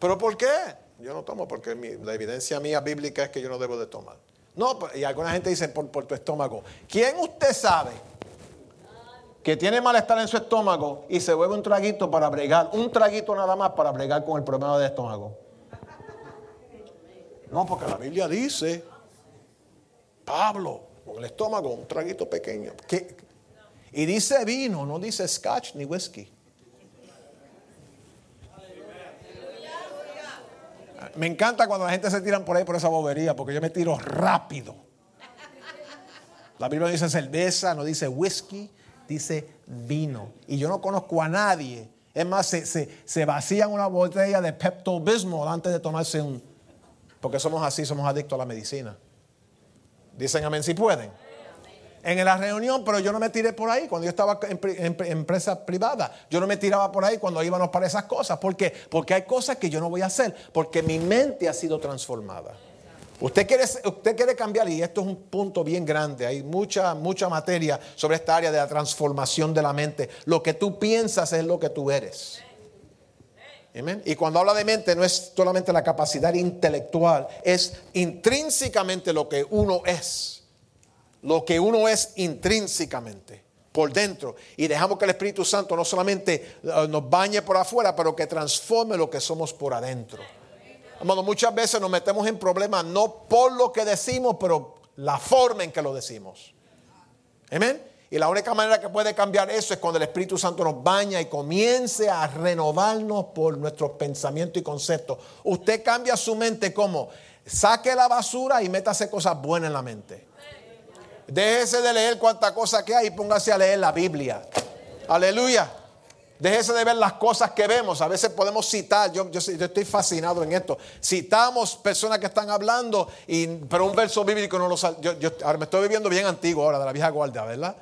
¿Pero por qué? Yo no tomo porque la evidencia mía bíblica es que yo no debo de tomar. No, y alguna gente dice por tu estómago. ¿Quién usted sabe? Que tiene malestar en su estómago y se bebe un traguito para bregar, un traguito nada más para bregar con el problema del estómago. No, porque la Biblia dice, Pablo, con el estómago, un traguito pequeño. Y dice vino, no dice scotch ni whisky. Me encanta cuando la gente se tiran por ahí por esa bobería, porque yo me tiro rápido. La Biblia dice cerveza, no dice whisky, dice vino. Y yo no conozco a nadie. Es más, se, se, vacían una botella de Pepto Bismol antes de tomarse un. Porque somos así, somos adictos a la medicina. Dicen amén si pueden. En la reunión, pero yo no me tiré por ahí cuando yo estaba en, en, empresa privada. Yo no me tiraba por ahí cuando íbamos para esas cosas. ¿Por qué? Porque hay cosas que yo no voy a hacer. Porque mi mente ha sido transformada. Usted quiere, usted quiere cambiar, y esto es un punto bien grande, hay mucha, mucha materia sobre esta área de la transformación de la mente. Lo que tú piensas es lo que tú eres. Y cuando habla de mente no es solamente la capacidad intelectual, es intrínsecamente lo que uno es. Lo que uno es intrínsecamente, por dentro. Y dejamos que el Espíritu Santo no solamente eh, nos bañe por afuera, pero que transforme lo que somos por adentro. Muchas veces nos metemos en problemas no por lo que decimos, pero la forma en que lo decimos. Amén. Y la única manera que puede cambiar eso es cuando el Espíritu Santo nos baña y comience a renovarnos por nuestros pensamientos y conceptos. Usted cambia su mente como saque la basura y métase cosas buenas en la mente. Déjese de leer cuánta cosa que hay y póngase a leer la Biblia. Aleluya. Déjese de ver las cosas que vemos. A veces podemos citar, yo, yo, estoy fascinado en esto. Citamos personas que están hablando, y, pero un verso bíblico no lo yo, yo ahora me estoy viviendo bien antiguo ahora, de la vieja guardia, ¿verdad?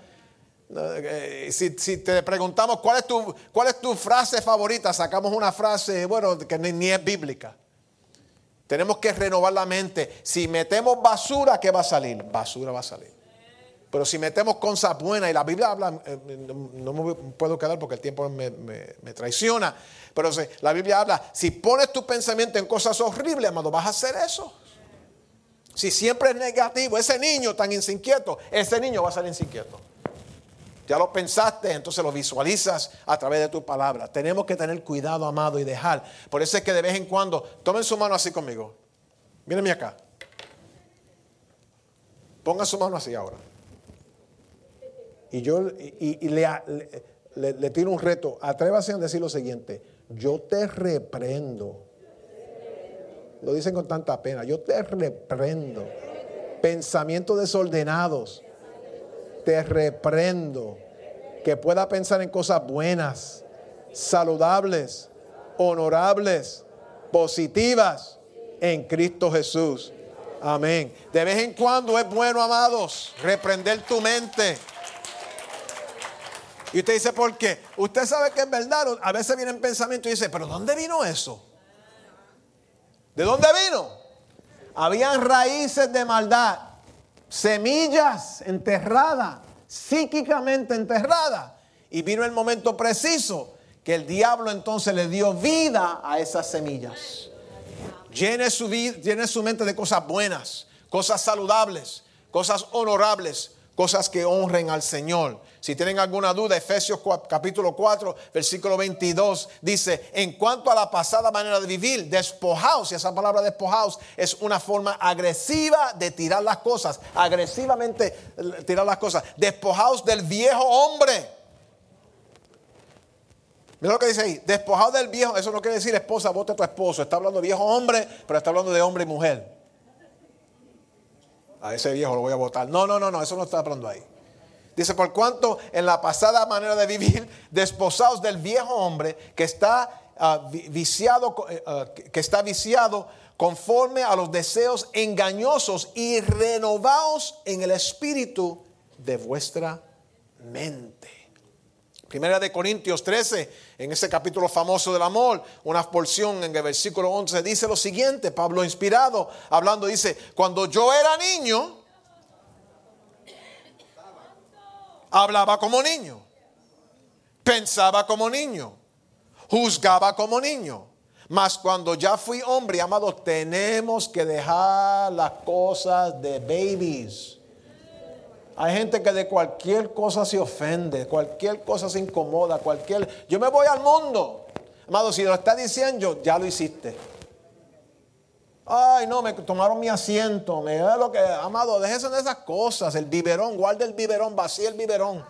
Eh, si, te preguntamos cuál es, tu, cuál es tu frase favorita, sacamos una frase, bueno, que ni es bíblica. Tenemos que renovar la mente. Si metemos basura, ¿qué va a salir? Basura va a salir. Pero si metemos cosas buenas, y la Biblia habla, eh, no me puedo quedar porque el tiempo me, traiciona, pero la Biblia habla, si pones tu pensamiento en cosas horribles, amado, vas a hacer eso. Si siempre es negativo, ese niño tan inquieto, ese niño va a ser inquieto. Ya lo pensaste, entonces lo visualizas a través de tu palabra. Tenemos que tener cuidado, amado, y dejar. Por eso es que de vez en cuando, tomen su mano así conmigo. Mírenme acá. Pongan su mano así ahora. Y yo y, le, le, tiro un reto. Atrévase a decir lo siguiente. Yo te reprendo. Lo dicen con tanta pena. Yo te reprendo. Pensamientos desordenados. Te reprendo. Que pueda pensar en cosas buenas, saludables, honorables, positivas en Cristo Jesús. Amén. De vez en cuando es bueno, amados, reprender tu mente. Y usted dice, ¿por qué? Usted sabe que es verdad. A veces viene en pensamiento y dice, ¿pero dónde vino eso? ¿De dónde vino? Habían raíces de maldad, semillas enterradas, psíquicamente enterradas. Y vino el momento preciso que el diablo entonces le dio vida a esas semillas. Llene su, llene su mente de cosas buenas, cosas saludables, cosas honorables, cosas que honren al Señor. Si tienen alguna duda, Efesios capítulo 4, versículo 22 dice, en cuanto a la pasada manera de vivir, despojaos, y esa palabra despojaos es una forma agresiva de tirar las cosas, agresivamente tirar las cosas, despojaos del viejo hombre. Mira lo que dice ahí, despojaos del viejo, eso no quiere decir esposa, vote a tu esposo, está hablando viejo hombre, pero está hablando de hombre y mujer. A ese viejo lo voy a votar. No, no, no, no, eso no está hablando ahí. Dice, por cuanto en la pasada manera de vivir, [LAUGHS] desposados del viejo hombre que está ah, viciado, eh, ah, que está viciado conforme a los deseos engañosos y renovados en el espíritu de vuestra mente. Primera de Corintios 13, en ese capítulo famoso del amor, una porción en el versículo 11 dice lo siguiente, Pablo inspirado, hablando, dice, cuando yo era niño, hablaba como niño, pensaba como niño, juzgaba como niño. Mas cuando ya fui hombre, amado, tenemos que dejar las cosas de babies. Hay gente que de cualquier cosa se ofende, cualquier cosa se incomoda, cualquier... Yo me voy al mundo. Amado, si lo está diciendo, ya lo hiciste. Ay, no, me tomaron mi asiento. Me lo que, amado, déjese de esas cosas. El biberón, guarde el biberón, vacía el biberón.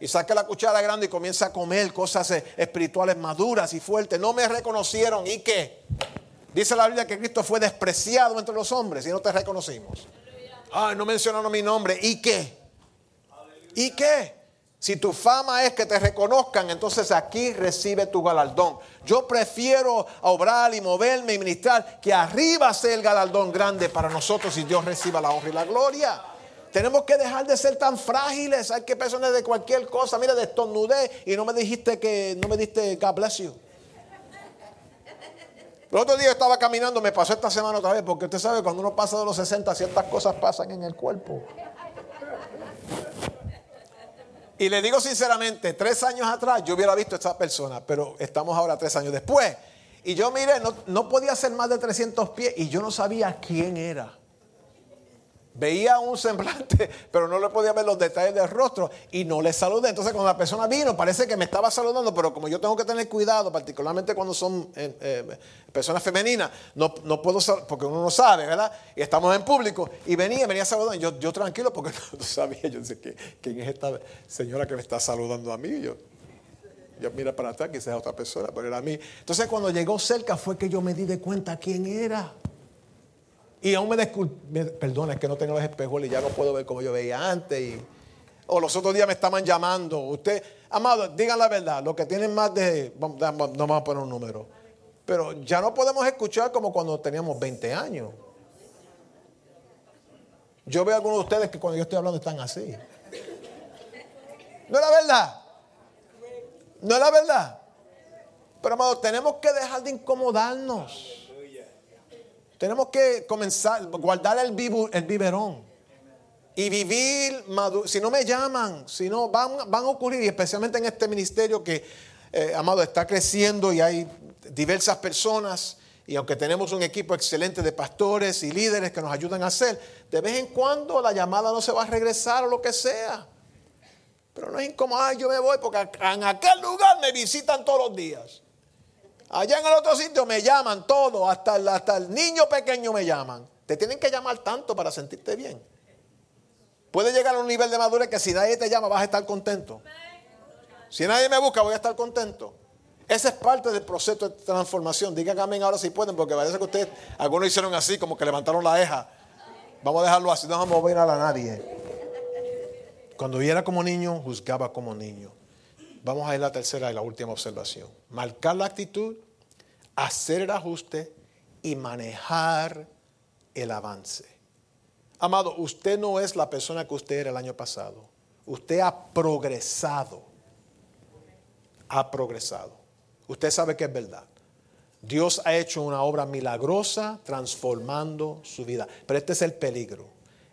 Y saque la cuchara grande y comienza a comer cosas eh, espirituales maduras y fuertes. No me reconocieron. ¿Y qué? Dice la Biblia que Cristo fue despreciado entre los hombres y no te reconocimos. Ay, no mencionaron mi nombre. ¿Y qué? ¿Y qué? Si tu fama es que te reconozcan, entonces aquí recibe tu galardón. Yo prefiero obrar y moverme y ministrar que arriba sea el galardón grande para nosotros y Dios reciba la honra y la gloria. Tenemos que dejar de ser tan frágiles. Hay que personas de cualquier cosa. Mira, destornudé y no me dijiste que no me diste God bless you. El otro día estaba caminando, me pasó esta semana otra vez, porque usted sabe, cuando uno pasa de los 60, ciertas cosas pasan en el cuerpo. Y le digo sinceramente, tres años atrás yo hubiera visto a esta persona, pero estamos ahora tres años después. Y yo miré, no, no podía ser más de 300 pies y yo no sabía quién era. Veía un semblante, [LAUGHS] pero no le podía ver los detalles del rostro y no le saludé. Entonces cuando la persona vino, parece que me estaba saludando, pero como yo tengo que tener cuidado, particularmente cuando son eh, eh, personas femeninas, no, no puedo porque uno no sabe, ¿verdad? Y estamos en público y venía, venía saludando. Yo, yo tranquilo porque [LAUGHS] no, sabía, yo sé quién es esta señora que me está saludando a mí. Yo, yo mira para atrás, quizás es otra persona, pero era a mí. Entonces cuando llegó cerca fue que yo me di de cuenta quién era. Y aún me disculpe, perdona, es que no tengo los espejos y ya no puedo ver como yo veía antes. Y, o los otros días me estaban llamando. Usted, amado, digan la verdad, los que tienen más de, no vamos a poner un número, pero ya no podemos escuchar como cuando teníamos 20 años. Yo veo a algunos de ustedes que cuando yo estoy hablando están así. ¿No es la verdad? ¿No es la verdad? Pero, amado, tenemos que dejar de incomodarnos. Tenemos que comenzar, guardar el, el biberón y vivir maduro. Si no me llaman, si no, van, van a ocurrir, y especialmente en este ministerio que, eh, amado, está creciendo y hay diversas personas. Y aunque tenemos un equipo excelente de pastores y líderes que nos ayudan a hacer, de vez en cuando la llamada no se va a regresar o lo que sea. Pero no es incómodo, yo me voy porque en aquel lugar me visitan todos los días. Allá en el otro sitio me llaman todo, hasta el, hasta el niño pequeño me llaman. Te tienen que llamar tanto para sentirte bien. Puede llegar a un nivel de madurez que si nadie te llama vas a estar contento. Si nadie me busca voy a estar contento. Ese es parte del proceso de transformación. Digan amén ahora si pueden, porque parece que ustedes, algunos hicieron así, como que levantaron la eja. Vamos a dejarlo así, no vamos a mover a nadie. Cuando yo era como niño, juzgaba como niño. Vamos a ir a la tercera y la última observación. Marcar la actitud, hacer el ajuste y manejar el avance. Amado, usted no es la persona que usted era el año pasado. Usted ha progresado. Ha progresado. Usted sabe que es verdad. Dios ha hecho una obra milagrosa transformando su vida. Pero este es el peligro.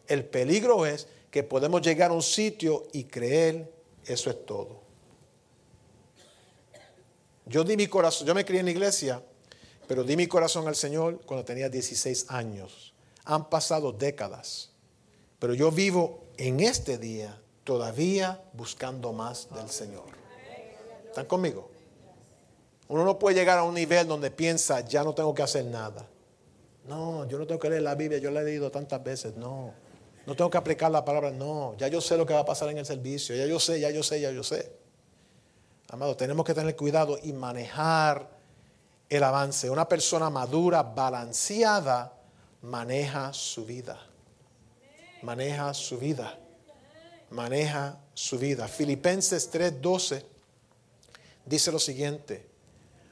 El peligro es que podemos llegar a un sitio y creer eso es todo. Yo di mi corazón, yo me crié en la iglesia, pero di mi corazón al Señor cuando tenía 16 años. Han pasado décadas, pero yo vivo en este día todavía buscando más del Señor. ¿Están conmigo? Uno no puede llegar a un nivel donde piensa, ya no tengo que hacer nada. No, yo no tengo que leer la Biblia, yo la he leído tantas veces. No, no tengo que aplicar la palabra. No, ya yo sé lo que va a pasar en el servicio. Ya yo sé, ya yo sé, ya yo sé. Amado, tenemos que tener cuidado y manejar el avance. Una persona madura, balanceada, maneja su vida. Maneja su vida. Maneja su vida. Filipenses 3:12 dice lo siguiente.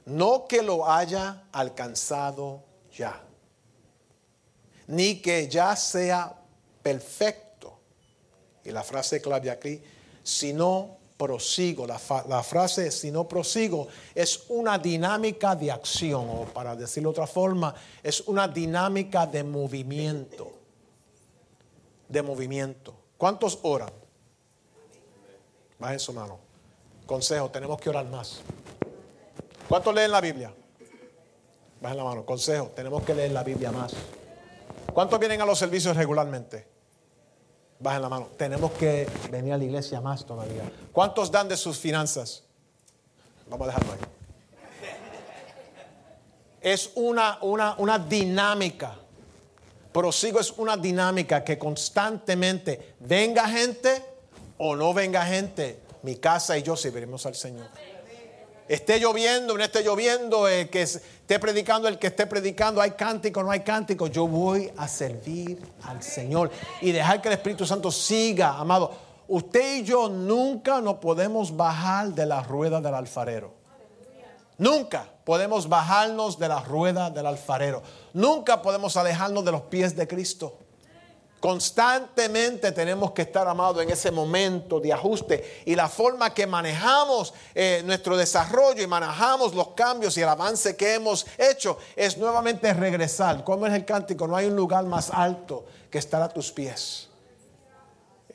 No que lo haya alcanzado ya, ni que ya sea perfecto. Y la frase clave aquí, sino prosigo. La, la frase si no prosigo es una dinámica de acción, o para decirlo de otra forma, es una dinámica de movimiento. De movimiento. ¿Cuántos oran? Bajen su mano. Consejo, tenemos que orar más. ¿Cuántos leen la Biblia? Bajen la mano. Consejo, tenemos que leer la Biblia más. ¿Cuántos vienen a los servicios regularmente? Bajen la mano. Tenemos que venir a la iglesia más todavía. ¿Cuántos dan de sus finanzas? Vamos a dejarlo ahí. Es una, una, una dinámica. Prosigo es una dinámica que constantemente venga gente o no venga gente. Mi casa y yo serviremos al Señor. Esté lloviendo, no esté lloviendo, el que esté predicando, el que esté predicando, hay cántico, no hay cántico. Yo voy a servir al Señor y dejar que el Espíritu Santo siga, amado. Usted y yo nunca nos podemos bajar de la rueda del alfarero. Nunca podemos bajarnos de la rueda del alfarero. Nunca podemos alejarnos de los pies de Cristo. Constantemente tenemos que estar amados en ese momento de ajuste y la forma que manejamos eh, nuestro desarrollo y manejamos los cambios y el avance que hemos hecho es nuevamente regresar. Como es el cántico? No hay un lugar más alto que estar a tus pies.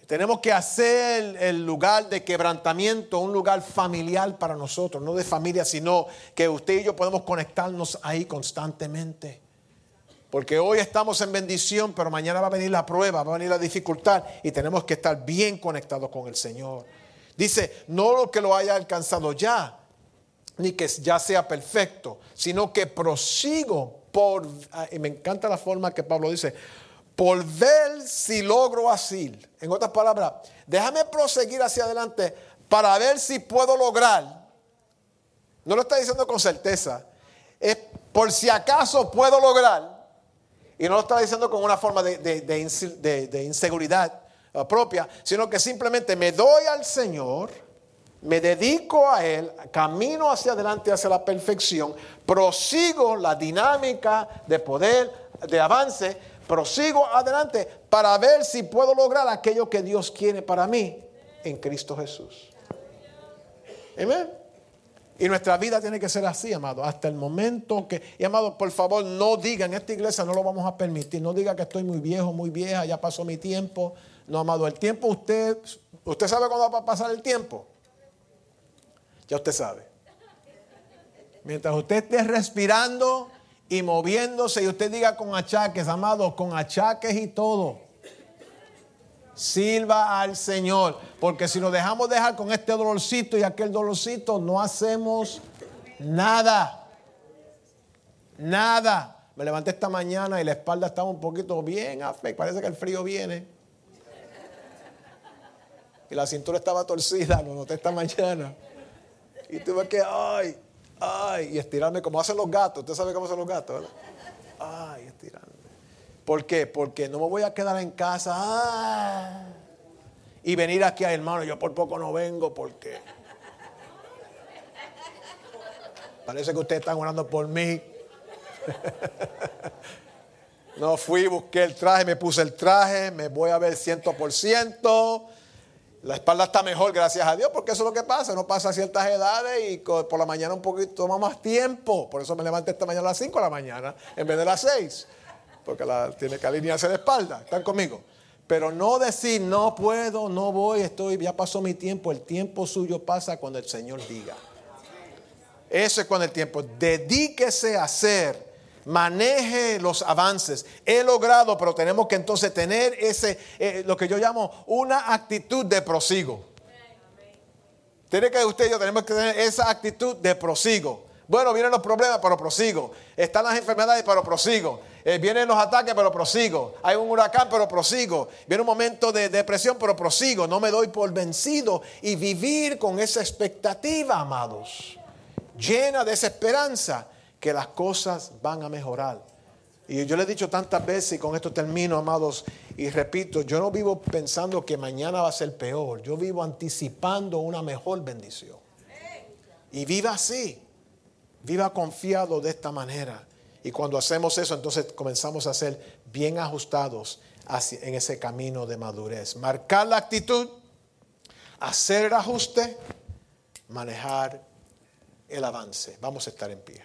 Tenemos que hacer el lugar de quebrantamiento un lugar familiar para nosotros, no de familia, sino que usted y yo podemos conectarnos ahí constantemente. Porque hoy estamos en bendición, pero mañana va a venir la prueba, va a venir la dificultad y tenemos que estar bien conectados con el Señor. Dice, no lo que lo haya alcanzado ya, ni que ya sea perfecto, sino que prosigo por, ah, y me encanta la forma que Pablo dice, por ver si logro así. En otras palabras, déjame proseguir hacia adelante para ver si puedo lograr. No lo está diciendo con certeza, es por si acaso puedo lograr y no lo está diciendo con una forma de, inseguridad uh, propia, sino que simplemente me doy al Señor, me dedico a Él, camino hacia adelante, hacia la perfección, prosigo la dinámica de poder, de avance, prosigo adelante para ver si puedo lograr aquello que Dios quiere para mí en Cristo Jesús. Amén. Y nuestra vida tiene que ser así, amado, hasta el momento que, y amado, por favor, no diga, en esta iglesia no lo vamos a permitir, no diga que estoy muy viejo, muy vieja, ya pasó mi tiempo. No, amado, el tiempo usted, usted sabe cuándo va a pasar el tiempo. Ya usted sabe. Mientras usted esté respirando y moviéndose y usted diga con achaques, amado, con achaques y todo Sirva al Señor. Porque si nos dejamos dejar con este dolorcito y aquel dolorcito, no hacemos nada. Nada. Me levanté esta mañana y la espalda estaba un poquito bien Parece que el frío viene. Y la cintura estaba torcida, lo noté esta mañana. Y tuve que, ay, ay, y estirarme como hacen los gatos. Usted sabe cómo hacen los gatos, ¿verdad? Ay, estirarme. ¿Por qué? Porque no me voy a quedar en casa ah, y venir aquí a hermano. Yo por poco no vengo porque parece que ustedes están orando por mí. [LAUGHS] no fui, busqué el traje, me puse el traje, me voy a ver ciento por ciento. La espalda está mejor, gracias a Dios, porque eso es lo que pasa. No pasa a ciertas edades y por la mañana un poquito toma más tiempo. Por eso me levanté esta mañana a las 5 de la mañana en vez de las 6 porque la, tiene que alinearse de espalda. ¿Están conmigo? Pero no decir, no puedo, no voy, estoy, ya pasó mi tiempo. El tiempo suyo pasa cuando el Señor diga. Eso es cuando el tiempo. Dedíquese a hacer. Maneje los avances. He logrado, pero tenemos que entonces tener ese, eh, lo que yo llamo una actitud de prosigo. Tiene que usted y yo tenemos que tener esa actitud de prosigo. Bueno, vienen los problemas, pero prosigo. Están las enfermedades, pero prosigo. Eh, vienen los ataques, pero prosigo. Hay un huracán, pero prosigo. Viene un momento de depresión, pero prosigo. No me doy por vencido. Y vivir con esa expectativa, amados, llena de esa esperanza que las cosas van a mejorar. Y yo le he dicho tantas veces, y con esto termino, amados, y repito, yo no vivo pensando que mañana va a ser peor. Yo vivo anticipando una mejor bendición. Y viva así. Viva confiado de esta manera. Y cuando hacemos eso, entonces comenzamos a ser bien ajustados en ese camino de madurez. Marcar la actitud, hacer el ajuste, manejar el avance. Vamos a estar en pie.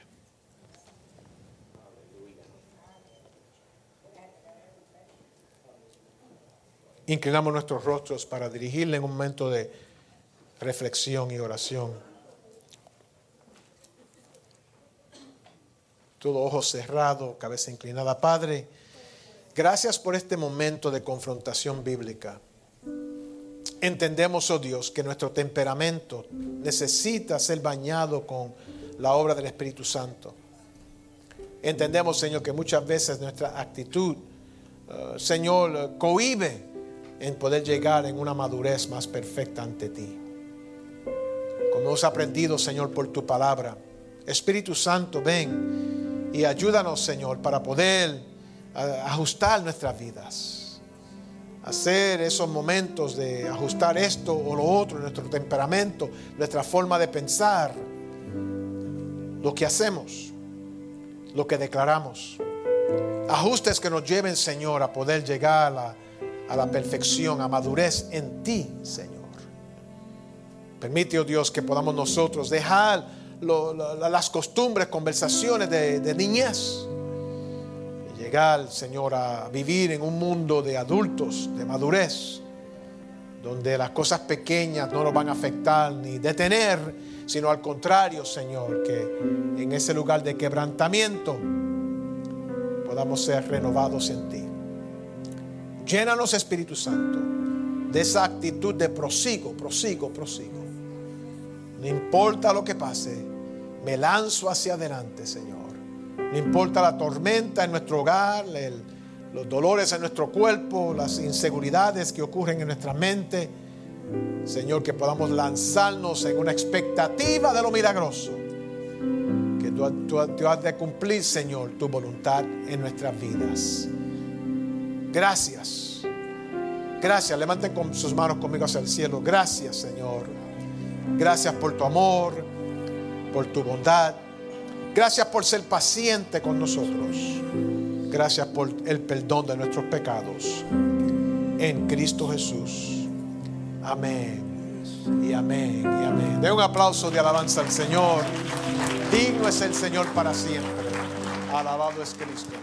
Inclinamos nuestros rostros para dirigirle en un momento de reflexión y oración. Todo ojo cerrado, cabeza inclinada. Padre, gracias por este momento de confrontación bíblica. Entendemos, oh Dios, que nuestro temperamento necesita ser bañado con la obra del Espíritu Santo. Entendemos, Señor, que muchas veces nuestra actitud, eh, Señor, cohibe en poder llegar en una madurez más perfecta ante ti. Como hemos aprendido, Señor, por tu palabra, Espíritu Santo, ven y ayúdanos, Señor, para poder ajustar nuestras vidas. Hacer esos momentos de ajustar esto o lo otro, nuestro temperamento, nuestra forma de pensar, lo que hacemos, lo que declaramos. Ajustes que nos lleven, Señor, a poder llegar a la, a la perfección, a madurez en ti, Señor. Permite, oh Dios, que podamos nosotros dejar las costumbres, conversaciones de, niñez. Y llegar, Señor, a vivir en un mundo de adultos, de madurez, donde las cosas pequeñas no nos van a afectar ni detener, sino al contrario, Señor, que en ese lugar de quebrantamiento podamos ser renovados en ti. Llénanos, Espíritu Santo, de esa actitud de prosigo, prosigo, prosigo. No importa lo que pase, me lanzo hacia adelante, Señor. No importa la tormenta en nuestro hogar, los dolores en nuestro cuerpo, las inseguridades que ocurren en nuestra mente. Señor, que podamos lanzarnos en una expectativa de lo milagroso. Que tú, has de cumplir, Señor, tu voluntad en nuestras vidas. Gracias. Gracias. Levanten con sus manos conmigo hacia el cielo. Gracias, Señor. Gracias por tu amor por tu bondad. Gracias por ser paciente con nosotros. Gracias por el perdón de nuestros pecados. En Cristo Jesús. Amén. Y amén. Y amén. De un aplauso de alabanza al Señor. Digno es el Señor para siempre. Alabado es Cristo.